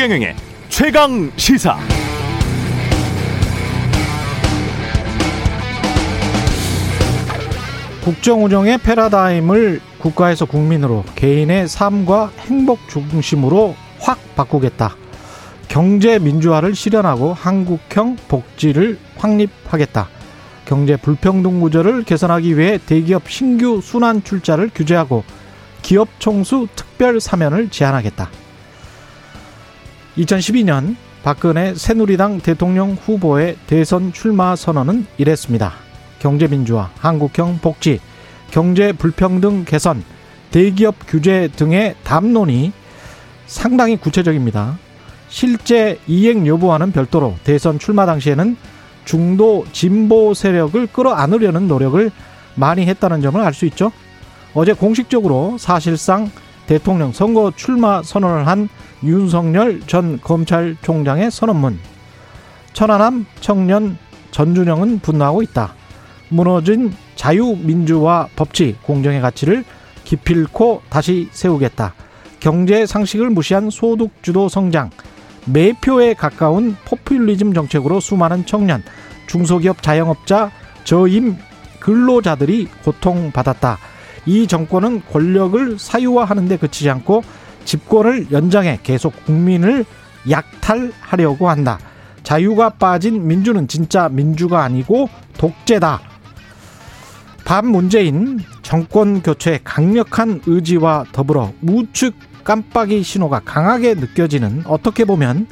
최경영의 최강 시사. 국정 운영의 패러다임을 국가에서 국민으로 개인의 삶과 행복 중심으로 확 바꾸겠다. 경제 민주화를 실현하고 한국형 복지를 확립하겠다. 경제 불평등 구조를 개선하기 위해 대기업 신규 순환 출자를 규제하고 기업 총수 특별 사면을 제한하겠다. 2012년 박근혜 새누리당 대통령 후보의 대선 출마 선언은 이랬습니다. 경제민주화, 한국형 복지, 경제 불평등 개선, 대기업 규제 등의 담론이 상당히 구체적입니다. 실제 이행 여부와는 별도로 대선 출마 당시에는 중도 진보 세력을 끌어안으려는 노력을 많이 했다는 점을 알 수 있죠. 어제 공식적으로 사실상 대통령 선거 출마 선언을 한 윤석열 전 검찰총장의 선언문. 천안함 청년 전준영은 분노하고 있다. 무너진 자유민주화 법치 공정의 가치를 기필코 다시 세우겠다. 경제 상식을 무시한 소득주도 성장, 매표에 가까운 포퓰리즘 정책으로 수많은 청년, 중소기업 자영업자, 저임 근로자들이 고통받았다. 이 정권은 권력을 사유화하는 데 그치지 않고 집권을 연장해 계속 국민을 약탈하려고 한다. 자유가 빠진 민주는 진짜 민주가 아니고 독재다. 반 문재인 정권 교체 강력한 의지와 더불어 우측 깜빡이 신호가 강하게 느껴지는 어떻게 보면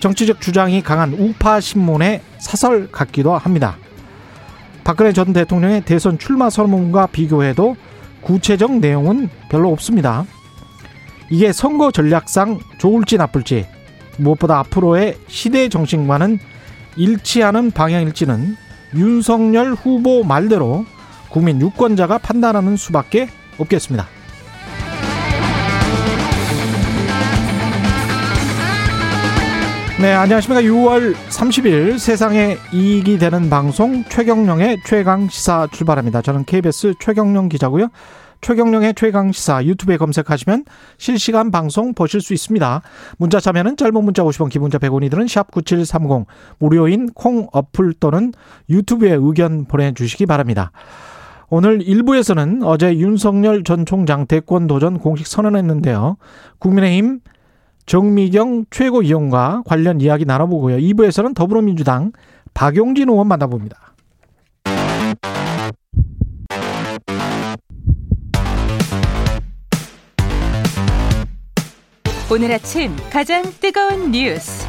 정치적 주장이 강한 우파 신문의 사설 같기도 합니다. 박근혜 전 대통령의 대선 출마 선언과 비교해도 구체적 내용은 별로 없습니다. 이게 선거 전략상 좋을지 나쁠지 무엇보다 앞으로의 시대 정신과는 일치하는 방향일지는 윤석열 후보 말대로 국민 유권자가 판단하는 수밖에 없겠습니다. 네, 안녕하십니까. 6월 30일 세상에 이익이 되는 방송 최경령의 최강 시사 출발합니다. 저는 KBS 최경령 기자고요. 최경령의 최강 시사 유튜브에 검색하시면 실시간 방송 보실 수 있습니다. 문자 참여는 짧은 문자 50원, 기본자 100원이 드는 샵9730 무료인 콩 어플 또는 유튜브에 의견 보내주시기 바랍니다. 오늘 1부에서는 어제 윤석열 전 총장 대권 도전 공식 선언했는데요. 국민의힘 정미경 최고위원과 관련 이야기 나눠보고요. 2부에서는 더불어민주당 박용진 의원 만나봅니다. 오늘 아침 가장 뜨거운 뉴스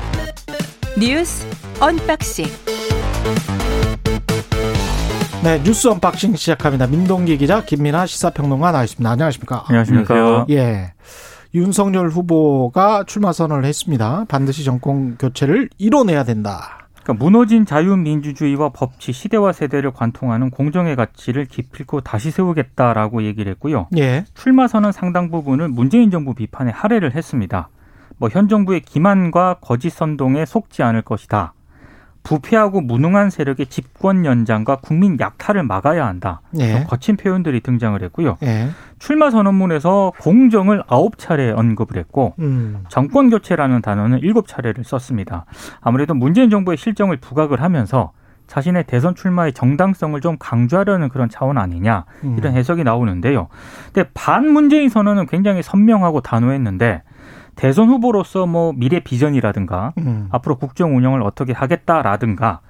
뉴스 unboxing 네 뉴스 unboxing 시작합니다. 민동기 기자 김민아 시사평론가 나와 있습니다. 안녕하십니까? 안녕하십니까? 예. 윤석열 후보가 출마 선언을 했습니다. 반드시 정권 교체를 이뤄내야 된다. 그러니까 무너진 자유민주주의와 법치, 시대와 세대를 관통하는 공정의 가치를 기필코 다시 세우겠다라고 얘기를 했고요. 예. 출마 선언 상당 부분을 문재인 정부 비판에 할애를 했습니다. 뭐 현 정부의 기만과 거짓 선동에 속지 않을 것이다. 부패하고 무능한 세력의 집권 연장과 국민 약탈을 막아야 한다. 예. 거친 표현들이 등장을 했고요. 예. 출마 선언문에서 공정을 아홉 차례 언급을 했고 음. 정권 교체라는 단어는 일곱 차례를 썼습니다. 아무래도 문재인 정부의 실정을 부각을 하면서 자신의 대선 출마의 정당성을 좀 강조하려는 그런 차원 아니냐 음. 이런 해석이 나오는데요. 근데 반 문재인 선언은 굉장히 선명하고 단호했는데 대선 후보로서 뭐 미래 비전이라든가 음. 앞으로 국정 운영을 어떻게 하겠다라든가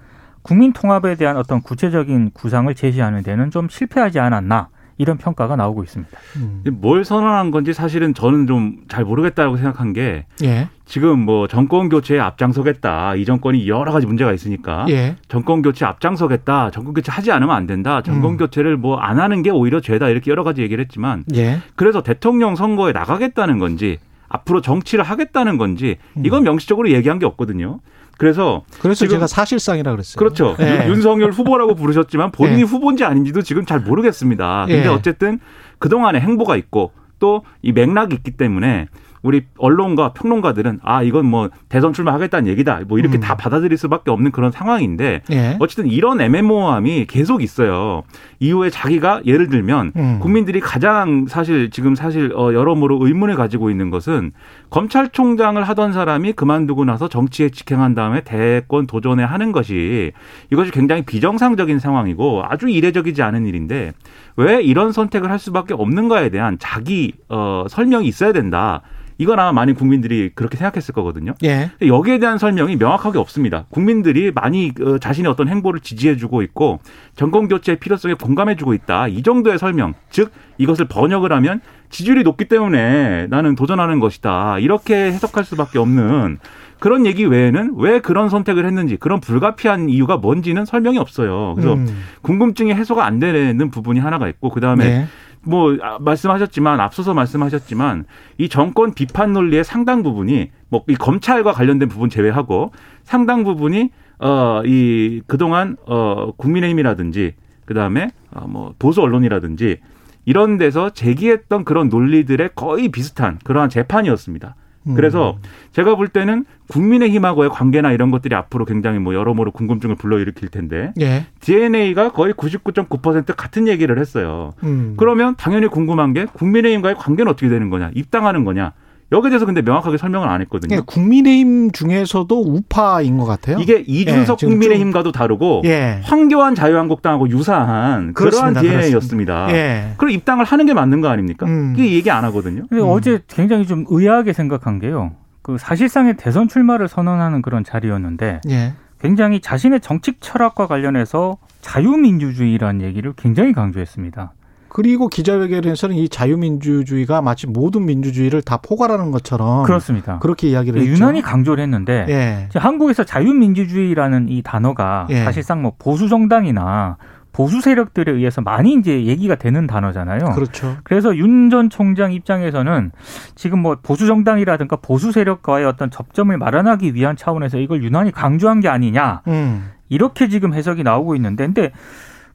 국민 통합에 대한 어떤 구체적인 구상을 제시하는 데는 좀 실패하지 않았나 이런 평가가 나오고 있습니다. 음. 뭘 선언한 건지 사실은 저는 좀 잘 모르겠다고 생각한 게 예. 지금 뭐 정권 교체에 앞장서겠다. 이 정권이 여러 가지 문제가 있으니까 예. 정권 교체 앞장서겠다. 정권 교체 하지 않으면 안 된다. 정권 음. 교체를 뭐 안 하는 게 오히려 죄다. 이렇게 여러 가지 얘기를 했지만 예. 그래서 대통령 선거에 나가겠다는 건지 앞으로 정치를 하겠다는 건지 이건 명시적으로 얘기한 게 없거든요. 그래서 그래서 제가 사실상이라 그랬어요. 그렇죠. 예. 윤- 윤석열 후보라고 부르셨지만 본인이 예. 후보인지 아닌지도 지금 잘 모르겠습니다. 근데 예. 어쨌든 그동안의 행보가 있고 또 이 맥락이 있기 때문에 우리 언론과 평론가들은 아 이건 뭐 대선 출마하겠다는 얘기다 뭐 이렇게 음. 다 받아들일 수밖에 없는 그런 상황인데 예. 어쨌든 이런 애매모호함이 계속 있어요. 이후에 자기가 예를 들면 음. 국민들이 가장 사실 지금 사실 어 여러모로 의문을 가지고 있는 것은 검찰총장을 하던 사람이 그만두고 나서 정치에 직행한 다음에 대권 도전에 하는 것이 이것이 굉장히 비정상적인 상황이고 아주 이례적이지 않은 일인데 왜 이런 선택을 할 수밖에 없는가에 대한 자기 어 설명이 있어야 된다. 이건 아마 많은 국민들이 그렇게 생각했을 거거든요. 예. 여기에 대한 설명이 명확하게 없습니다. 국민들이 많이 어, 자신의 어떤 행보를 지지해주고 있고 정권 교체의 필요성에 공감해주고 있다. 이 정도의 설명, 즉 이것을 번역을 하면 지지율이 높기 때문에 나는 도전하는 것이다. 이렇게 해석할 수밖에 없는 그런 얘기 외에는 왜 그런 선택을 했는지 그런 불가피한 이유가 뭔지는 설명이 없어요. 그래서 음. 궁금증이 해소가 안 되는 부분이 하나가 있고 그 다음에 네. 뭐 아, 말씀하셨지만 앞서서 말씀하셨지만 이 정권 비판 논리의 상당 부분이 뭐 이 검찰과 관련된 부분 제외하고 상당 부분이 어 이 그동안 어 국민의힘이라든지 그다음에 어뭐 보수 언론이라든지 이런 데서 제기했던 그런 논리들의 거의 비슷한 그러한 재판이었습니다. 음. 그래서 제가 볼 때는 국민의힘하고의 관계나 이런 것들이 앞으로 굉장히 뭐 여러모로 궁금증을 불러일으킬 텐데 예. DNA가 거의 99.9% 같은 얘기를 했어요. 음. 그러면 당연히 궁금한 게 국민의힘과의 관계는 어떻게 되는 거냐, 입당하는 거냐. 여기에 대해서 근데 명확하게 설명을 안 했거든요. 예, 국민의힘 중에서도 우파인 것 같아요. 이게 이준석 예, 국민의힘과도 다르고 예. 황교안 자유한국당하고 유사한 그렇습니다. 그러한 DNA였습니다. 예. 그럼 입당을 하는 게 맞는 거 아닙니까? 음. 이게 얘기 안 하거든요. 근데 음. 어제 굉장히 좀 의아하게 생각한 게요. 그 사실상의 대선 출마를 선언하는 그런 자리였는데 예. 굉장히 자신의 정책 철학과 관련해서 자유민주주의라는 얘기를 굉장히 강조했습니다. 그리고 기자회견에서는 이 자유민주주의가 마치 모든 민주주의를 다 포괄하는 것처럼 그렇습니다. 그렇게 이야기를 했죠. 유난히 강조를 했는데 예. 한국에서 자유민주주의라는 이 단어가 예. 사실상 뭐 보수 정당이나 보수 세력들에 의해서 많이 이제 얘기가 되는 단어잖아요. 그렇죠. 그래서 윤 전 총장 입장에서는 지금 뭐 보수 정당이라든가 보수 세력과의 어떤 접점을 마련하기 위한 차원에서 이걸 유난히 강조한 게 아니냐 음. 이렇게 지금 해석이 나오고 있는데 근데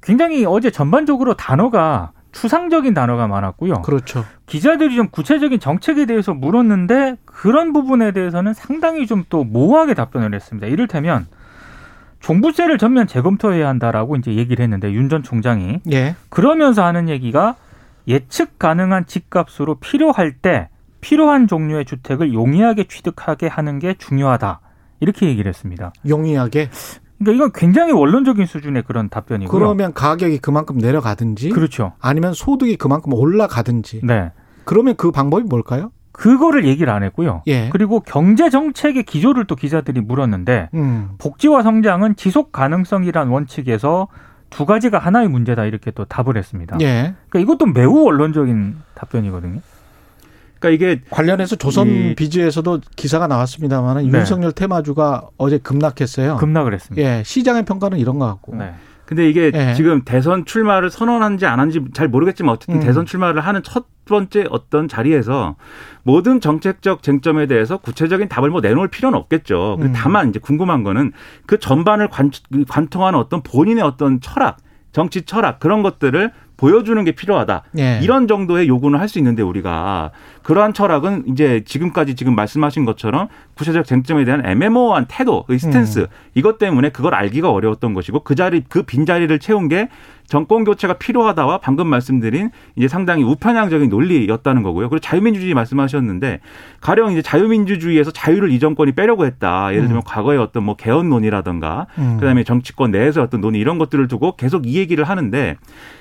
굉장히 어제 전반적으로 단어가 추상적인 단어가 많았고요. 그렇죠. 기자들이 좀 구체적인 정책에 대해서 물었는데 그런 부분에 대해서는 상당히 좀 또 모호하게 답변을 했습니다. 이를테면 종부세를 전면 재검토해야 한다라고 이제 얘기를 했는데 윤 전 총장이 예. 그러면서 하는 얘기가 예측 가능한 집값으로 필요할 때 필요한 종류의 주택을 용이하게 취득하게 하는 게 중요하다. 이렇게 얘기를 했습니다. 용이하게. 그러니까 이건 굉장히 원론적인 수준의 그런 답변이고요. 그러면 가격이 그만큼 내려가든지 그렇죠. 아니면 소득이 그만큼 올라가든지 네. 그러면 그 방법이 뭘까요? 그거를 얘기를 안 했고요. 예. 그리고 경제 정책의 기조를 또 기자들이 물었는데 음. 복지와 성장은 지속 가능성이란 원칙에서 두 가지가 하나의 문제다 이렇게 또 답을 했습니다. 예. 그러니까 이것도 매우 원론적인 답변이거든요. 그러니까 이게 관련해서 조선 이- 비즈에서도 기사가 나왔습니다만 네. 윤석열 테마주가 어제 급락했어요. 급락을 했습니다. 예, 시장의 평가는 이런 것 같고. 네. 근데 이게 예. 지금 대선 출마를 선언한지 안 한지 잘 모르겠지만 어쨌든 음. 대선 출마를 하는 첫 번째 어떤 자리에서 모든 정책적 쟁점에 대해서 구체적인 답을 뭐 내놓을 필요는 없겠죠. 음. 다만 이제 궁금한 거는 그 전반을 관, 관통하는 어떤 본인의 어떤 철학, 정치 철학 그런 것들을 보여주는 게 필요하다. 예. 이런 정도의 요구는 할 수 있는데 우리가 그러한 철학은 이제 지금까지 지금 말씀하신 것처럼 구체적 쟁점에 대한 애매모호한 태도, 의 스탠스 음. 이것 때문에 그걸 알기가 어려웠던 것이고 그 자리 그 빈 자리를 채운 게 정권 교체가 필요하다와 방금 말씀드린 이제 상당히 우편향적인 논리였다는 거고요. 그리고 자유민주주의 말씀하셨는데 가령 이제 자유민주주의에서 자유를 이 정권이 빼려고 했다. 예를 들면 과거의 어떤 뭐 개헌론이라든가 음. 그다음에 정치권 내에서 어떤 논의 이런 것들을 두고 계속 이 얘기를 하는데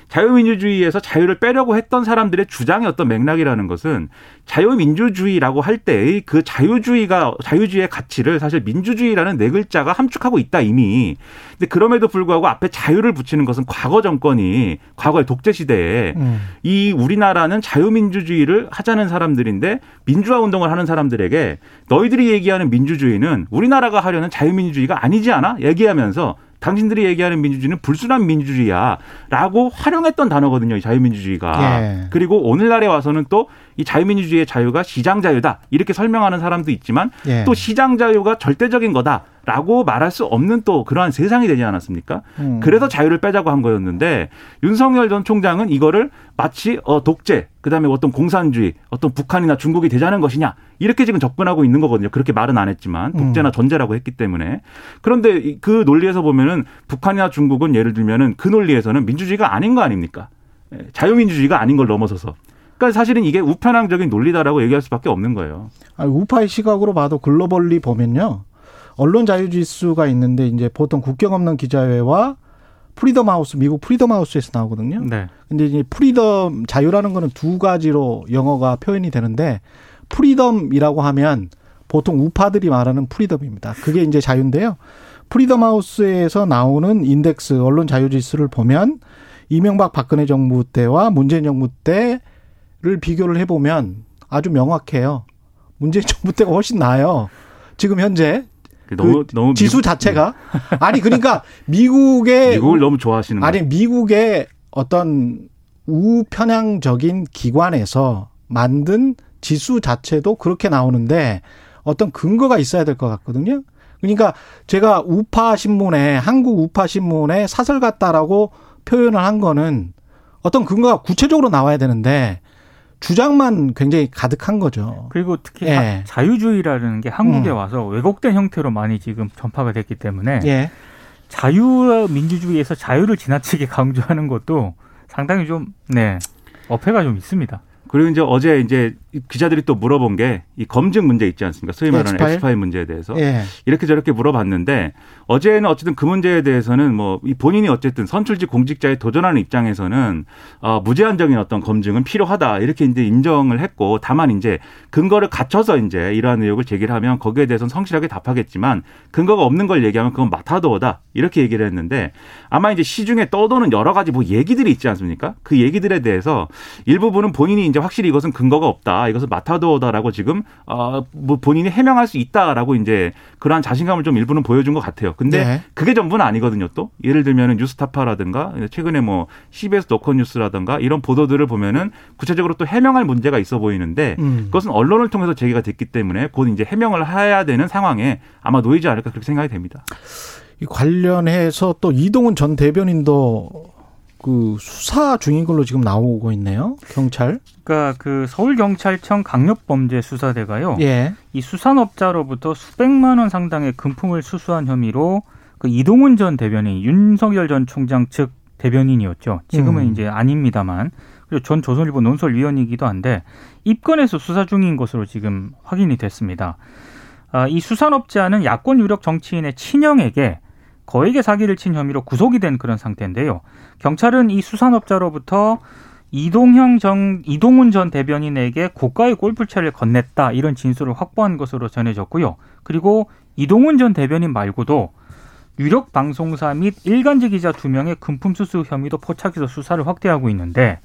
자유민주주의에서 자유를 빼려고 했던 사람들의 주장의 어떤 맥락이라는 것은 자유민주주의라고 할 때의 그 자유주의가 자유주의의 가치를 사실 민주주의라는 네 글자가 함축하고 있다 이미. 근데 그럼에도 불구하고 앞에 자유를 붙이는 것은 과거 정권이 과거의 독재 시대에 음. 이 우리나라는 자유민주주의를 하자는 사람들인데 민주화 운동을 하는 사람들에게 너희들이 얘기하는 민주주의는 우리나라가 하려는 자유민주주의가 아니지 않아? 얘기하면서 당신들이 얘기하는 민주주의는 불순한 민주주의야. 라고 활용했던 단어거든요. 이 자유민주주의가. 예. 그리고 오늘날에 와서는 또 이 자유민주주의의 자유가 시장 자유다. 이렇게 설명하는 사람도 있지만 예. 또 시장 자유가 절대적인 거다. 라고 말할 수 없는 또 그러한 세상이 되지 않았습니까? 음. 그래서 자유를 빼자고 한 거였는데 윤석열 전 총장은 이거를 마치 어 독재 그다음에 어떤 공산주의 어떤 북한이나 중국이 되자는 것이냐 이렇게 지금 접근하고 있는 거거든요. 그렇게 말은 안 했지만 독재나 전제라고 했기 때문에 그런데 그 논리에서 보면은 북한이나 중국은 예를 들면은 그 논리에서는 민주주의가 아닌 거 아닙니까? 예, 자유민주주의가 아닌 걸 넘어서서 그러니까 사실은 이게 우편향적인 논리다라고 얘기할 수밖에 없는 거예요. 아니, 우파의 시각으로 봐도 globally 보면요. 언론 자유 지수가 있는데 이제 보통 국경 없는 기자회와 프리덤 하우스 미국 프리덤 하우스에서 나오거든요. 네. 근데 이제 freedom 자유라는 거는 두 가지로 영어가 표현이 되는데 freedom이라고 하면 보통 우파들이 말하는 freedom입니다. 그게 이제 자유인데요. 프리덤 하우스에서 나오는 인덱스 언론 자유 지수를 보면 이명박 박근혜 정부 때와 문재인 정부 때를 비교를 해 보면 아주 명확해요. 문재인 정부 때가 훨씬 나아요. 지금 현재 너무 그 너무 지수 미국, 자체가 아니 그러니까 미국의 미국을 너무 좋아하시는 거예요. 아니 미국의 어떤 우편향적인 기관에서 만든 지수 자체도 그렇게 나오는데 어떤 근거가 있어야 될 것 같거든요. 그러니까 제가 우파 신문에 한국 우파 신문에 사설 같다라고 표현을 한 거는 어떤 근거가 구체적으로 나와야 되는데 주장만 굉장히 가득한 거죠. 그리고 특히 예. 하- 자유주의라는 게 한국에 음. 와서 왜곡된 형태로 많이 지금 전파가 됐기 때문에 예. 자유 민주주의에서 자유를 지나치게 강조하는 것도 상당히 좀 네. 어폐가 좀 있습니다. 그리고 이제 어제 이제 기자들이 또 물어본 게 이 검증 문제 있지 않습니까? 소위 말하는 엑스파일? 엑스파일 문제에 대해서 예. 이렇게 저렇게 물어봤는데 어제는 어쨌든 그 문제에 대해서는 뭐 이 본인이 어쨌든 선출직 공직자에 도전하는 입장에서는 어 무제한적인 어떤 검증은 필요하다 이렇게 이제 인정을 했고 다만 이제 근거를 갖춰서 이제 이러한 의혹을 제기를 하면 거기에 대해서는 성실하게 답하겠지만 근거가 없는 걸 얘기하면 그건 마타도어다 이렇게 얘기를 했는데 아마 이제 시중에 떠도는 여러 가지 뭐 얘기들이 있지 않습니까? 그 얘기들에 대해서 일부분은 본인이 이제 확실히 이것은 근거가 없다 이것은 마타도어다라고 지금 어뭐 본인이 해명할 수 있다라고 이제 그러한 자신감을 좀 일부는 보여준 것 같아요. 근데 네. 그게 전부는 아니거든요. 또 예를 들면은 뉴스타파라든가 최근에 뭐 CBS 노컷뉴스라든가 이런 보도들을 보면은 구체적으로 또 해명할 문제가 있어 보이는데 음. 그것은 언론을 통해서 제기가 됐기 때문에 곧 이제 해명을 해야 되는 상황에 아마 놓이지 않을까 그렇게 생각이 됩니다. 이 관련해서 또 이동훈 전 대변인도 그 수사 중인 걸로 지금 나오고 있네요. 경찰. 그러니까 그 서울 경찰청 강력범죄 수사대가요. 예. 이 수산업자로부터 수백만 원 상당의 금품을 수수한 혐의로 그 이동훈 전 대변인, 윤석열 전 총장 측 대변인이었죠. 지금은 음. 이제 아닙니다만. 그리고 전 조선일보 논설위원이기도 한데 입건해서 수사 중인 것으로 지금 확인이 됐습니다. 아, 이 수산업자는 야권 유력 정치인의 친형에게 거액의 사기를 친 혐의로 구속이 된 그런 상태인데요. 경찰은 이 수산업자로부터 이동형 정 이동훈 전 대변인에게 고가의 골프채를 건넸다 이런 진술을 확보한 것으로 전해졌고요. 그리고 이동훈 전 대변인 말고도 유력 방송사 및 일간지 기자 두 명의 금품 수수 혐의도 포착해서 수사를 확대하고 있는데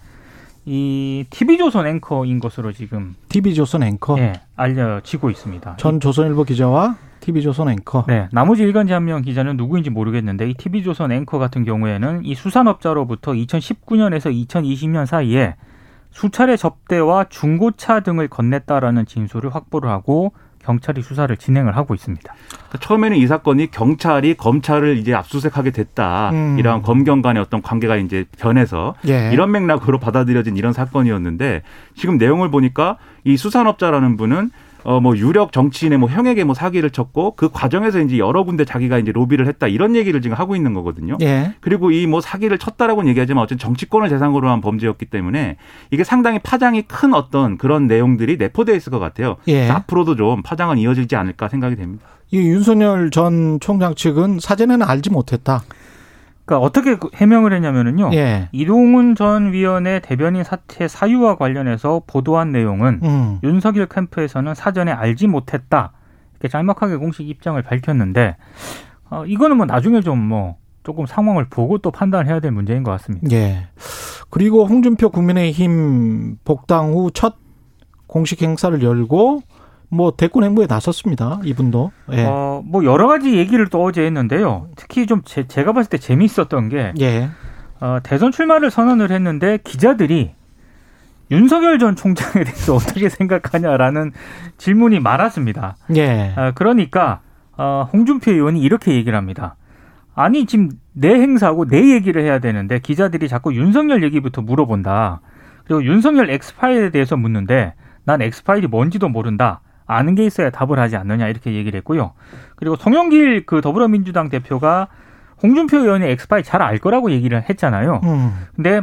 이 TV조선 앵커인 것으로 지금 TV조선 앵커. 예, 알려지고 있습니다. 전 조선일보 기자와 TV조선 앵커. 네, 나머지 일간지 한 명 기자는 누구인지 모르겠는데 이 TV조선 앵커 같은 경우에는 이 수산업자로부터 2019년에서 2020년 사이에 수차례 접대와 중고차 등을 건넸다라는 진술을 확보를 하고 경찰이 수사를 진행을 하고 있습니다. 그러니까 처음에는 이 사건이 경찰이 검찰을 이제 압수수색하게 됐다. 음. 이런 검경 간의 어떤 관계가 이제 변해서 예. 이런 맥락으로 받아들여진 이런 사건이었는데 지금 내용을 보니까 이 수산업자라는 분은 어 뭐 유력 정치인의 뭐 형에게 뭐 사기를 쳤고 그 과정에서 이제 여러 군데 자기가 이제 로비를 했다 이런 얘기를 지금 하고 있는 거거든요. 예. 그리고 이 뭐 사기를 쳤다라고는 얘기하지만 어쨌든 정치권을 대상으로 한 범죄였기 때문에 이게 상당히 파장이 큰 어떤 그런 내용들이 내포되어 있을 것 같아요. 예. 앞으로도 좀 파장은 이어지지 않을까 생각이 됩니다. 이 윤석열 전 총장 측은 사전에는 알지 못했다. 그러니까 어떻게 그 해명을 했냐면은요. 예. 이동훈 전 위원의 대변인 사태 사유와 관련해서 보도한 내용은 음. 윤석열 캠프에서는 사전에 알지 못했다. 이렇게 짤막하게 공식 입장을 밝혔는데 어, 이거는 뭐 나중에 좀 뭐 조금 상황을 보고 또 판단해야 될 문제인 것 같습니다. 예. 그리고 홍준표 국민의힘 복당 후 첫 공식 행사를 열고 뭐 대권 행보에 나섰습니다. 이분도. 예. 어, 뭐 여러 가지 얘기를 또 어제 했는데요. 특히 좀 제, 가 봤을 때 재미있었던 게 예. 어, 대선 출마를 선언을 했는데 기자들이 윤석열 전 총장에 대해서 어떻게 생각하냐라는 질문이 많았습니다. 예. 어, 그러니까 어, 홍준표 의원이 이렇게 얘기를 합니다. 아니 지금 내 행사고 내 얘기를 해야 되는데 기자들이 자꾸 윤석열 얘기부터 물어본다. 그리고 윤석열 엑스파일에 대해서 묻는데 난 엑스파일이 뭔지도 모른다. 아는 게 있어야 답을 하지 않느냐 이렇게 얘기를 했고요. 그리고 송영길 그 더불어민주당 대표가 홍준표 의원이 엑스파일 잘알 거라고 얘기를 했잖아요. 음. 근데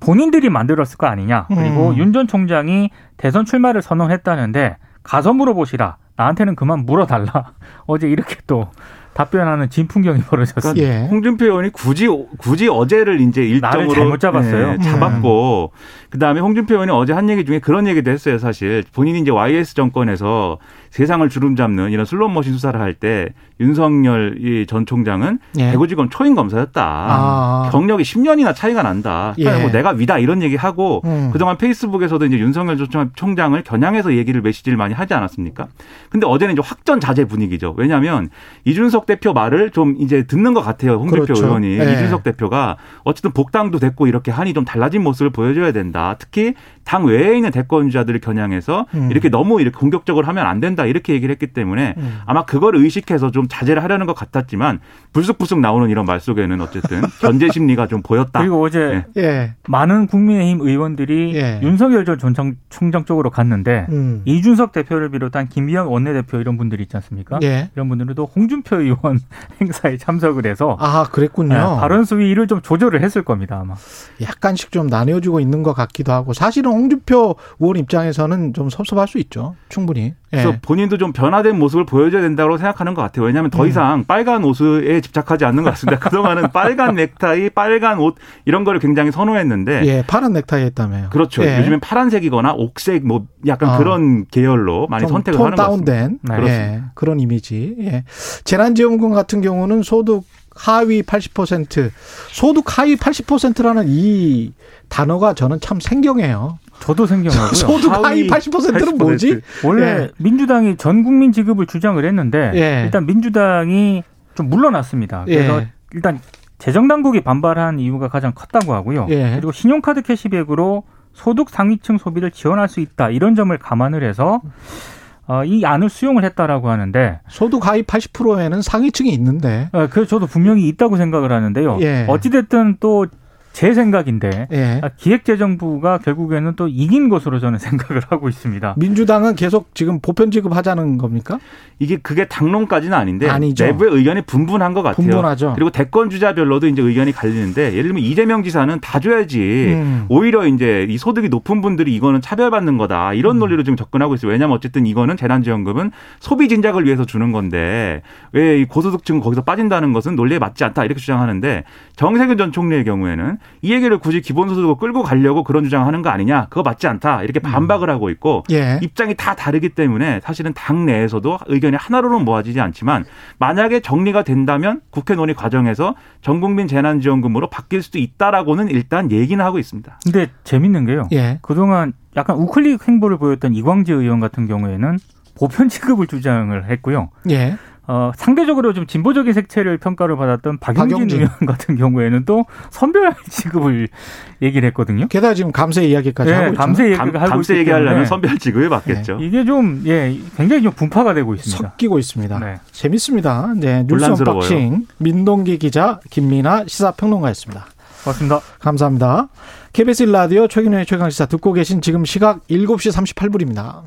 본인들이 만들었을 거 아니냐. 그리고 음. 윤전 총장이 대선 출마를 선언했다는데 가서 물어보시라. 나한테는 그만 물어달라. 어제 이렇게 또 답변하는 진풍경이 벌어졌습니다. 예. 홍준표 의원이 굳이 굳이 어제를 이제 일정으로 잘못 잡았어요. 예, 잡았고 그다음에 홍준표 의원이 어제 한 얘기 중에 그런 얘기도 했어요. 사실 본인이 이제 YS 정권에서 세상을 주름 잡는 이런 슬롯머신 수사를 할 때 윤석열 이전 총장은 예. 대구지검 초임 검사였다. 아. 경력이 10년이나 차이가 난다. 예. 그러니까 뭐 내가 위다 이런 얘기 하고 음. 그동안 페이스북에서도 이제 윤석열 전 총장을 겨냥해서 얘기를 메시지를 많이 하지 않았습니까? 근데 어제는 이제 확전 자제 분위기죠. 왜냐하면 이준석 대표 말을 좀 이제 듣는 것 같아요. 홍준표 그렇죠. 의원이 예. 이준석 대표가 어쨌든 복당도 됐고 이렇게 하니 좀 달라진 모습을 보여줘야 된다. 특히 당 외에 있는 대권 주자들을 겨냥해서 음. 이렇게 너무 이렇게 공격적으로 하면 안 된다 이렇게 얘기를 했기 때문에 음. 아마 그걸 의식해서 좀 자제를 하려는 것 같았지만 불쑥불쑥 나오는 이런 말 속에는 어쨌든 견제 심리가 좀 보였다. 그리고 어제 예. 많은 국민의힘 의원들이 예. 윤석열 전 총장, 총장 쪽으로 갔는데 음. 이준석 대표를 비롯한 김기현 원내대표 이런 분들이 있지 않습니까? 예. 이런 분들도 홍준표 의원 행사에 참석을 해서 아, 그랬군요. 네, 발언 수위를 좀 조절을 했을 겁니다 아마. 약간씩 좀 나뉘어지고 있는 것 같기도 하고 사실은 홍준표 의원 입장에서는 좀 섭섭할 수 있죠. 충분히. 그래서 예. 본인도 좀 변화된 모습을 보여줘야 된다고 생각하는 것 같아요. 왜냐하면 더 음. 이상 빨간 옷에 집착하지 않는 것 같습니다. 그동안은 빨간 넥타이, 빨간 옷 이런 거를 굉장히 선호했는데 예, 파란 넥타이 했다며요. 그렇죠. 예. 요즘엔 파란색이거나 옥색 뭐 약간 아. 그런 계열로 많이 좀 선택을 톤 하는 것 같습니다. 다운된 네. 예, 그렇습니다. 그런 이미지. 예. 재난지원금 같은 경우는 소득 하위 80% 소득 하위 80%라는 이 단어가 저는 참 생경해요. 저도 생경하고요. 소득 하위 하위 80%는 뭐지? 원래 예. 민주당이 전 국민 지급을 주장을 했는데 예. 일단 민주당이 좀 물러났습니다. 그래서 예. 일단 재정 당국이 반발한 이유가 가장 컸다고 하고요. 예. 그리고 신용카드 캐시백으로 소득 상위층 소비를 지원할 수 있다 이런 점을 감안을 해서 어, 이 안을 수용을 했다라고 하는데 소득 하위 80%에는 상위층이 있는데. 어, 그 저도 분명히 있다고 생각을 하는데요. 예. 어찌 됐든 또 제 생각인데 예. 아, 기획재정부가 결국에는 또 이긴 것으로 저는 생각을 하고 있습니다. 민주당은 계속 지금 보편 지급하자는 겁니까? 이게 그게 당론까지는 아닌데 아니죠. 내부의 의견이 분분한 것 같아요. 분분하죠. 그리고 대권 주자별로도 이제 의견이 갈리는데 예를 들면 이재명 지사는 다 줘야지. 음. 오히려 이제 이 소득이 높은 분들이 이거는 차별받는 거다 음. 이런 논리로 지금 접근하고 있어요. 왜냐하면 어쨌든 이거는 재난지원금은 소비 진작을 위해서 주는 건데 왜이 고소득층 거기서 빠진다는 것은 논리에 맞지 않다 이렇게 주장하는데 정세균 전 총리의 경우에는 이 얘기를 굳이 기본소득을 끌고 가려고 그런 주장하는 거 아니냐 그거 맞지 않다 이렇게 반박을 하고 있고 예. 입장이 다 다르기 때문에 사실은 당 내에서도 의견이 하나로는 모아지지 않지만 만약에 정리가 된다면 국회 논의 과정에서 전국민 재난지원금으로 바뀔 수도 있다라고는 일단 얘기는 하고 있습니다. 근데 재밌는 게요. 예. 그동안 약간 우클릭 행보를 보였던 이광재 의원 같은 경우에는 보편 지급을 주장을 했고요. 예. 어, 상대적으로 좀 진보적인 색채를 평가를 받았던 박용진, 박용진. 의원 같은 경우에는 또 선별 지급을 얘기를 했거든요. 게다가 지금 감세 이야기까지 예, 하고 있죠. 감세 감, 하고 감세 얘기하려면 선별 지급에 맞겠죠. 이게 좀 예, 굉장히 좀 분파가 되고 있습니다. 섞이고 있습니다. 네. 재밌습니다. 네, 뉴스. unboxing 민동기 기자 김민아 시사평론가였습니다. 고맙습니다. 감사합니다. KBS 1라디오 최근의 최강시사 듣고 계신 지금 시각 7시 38분입니다.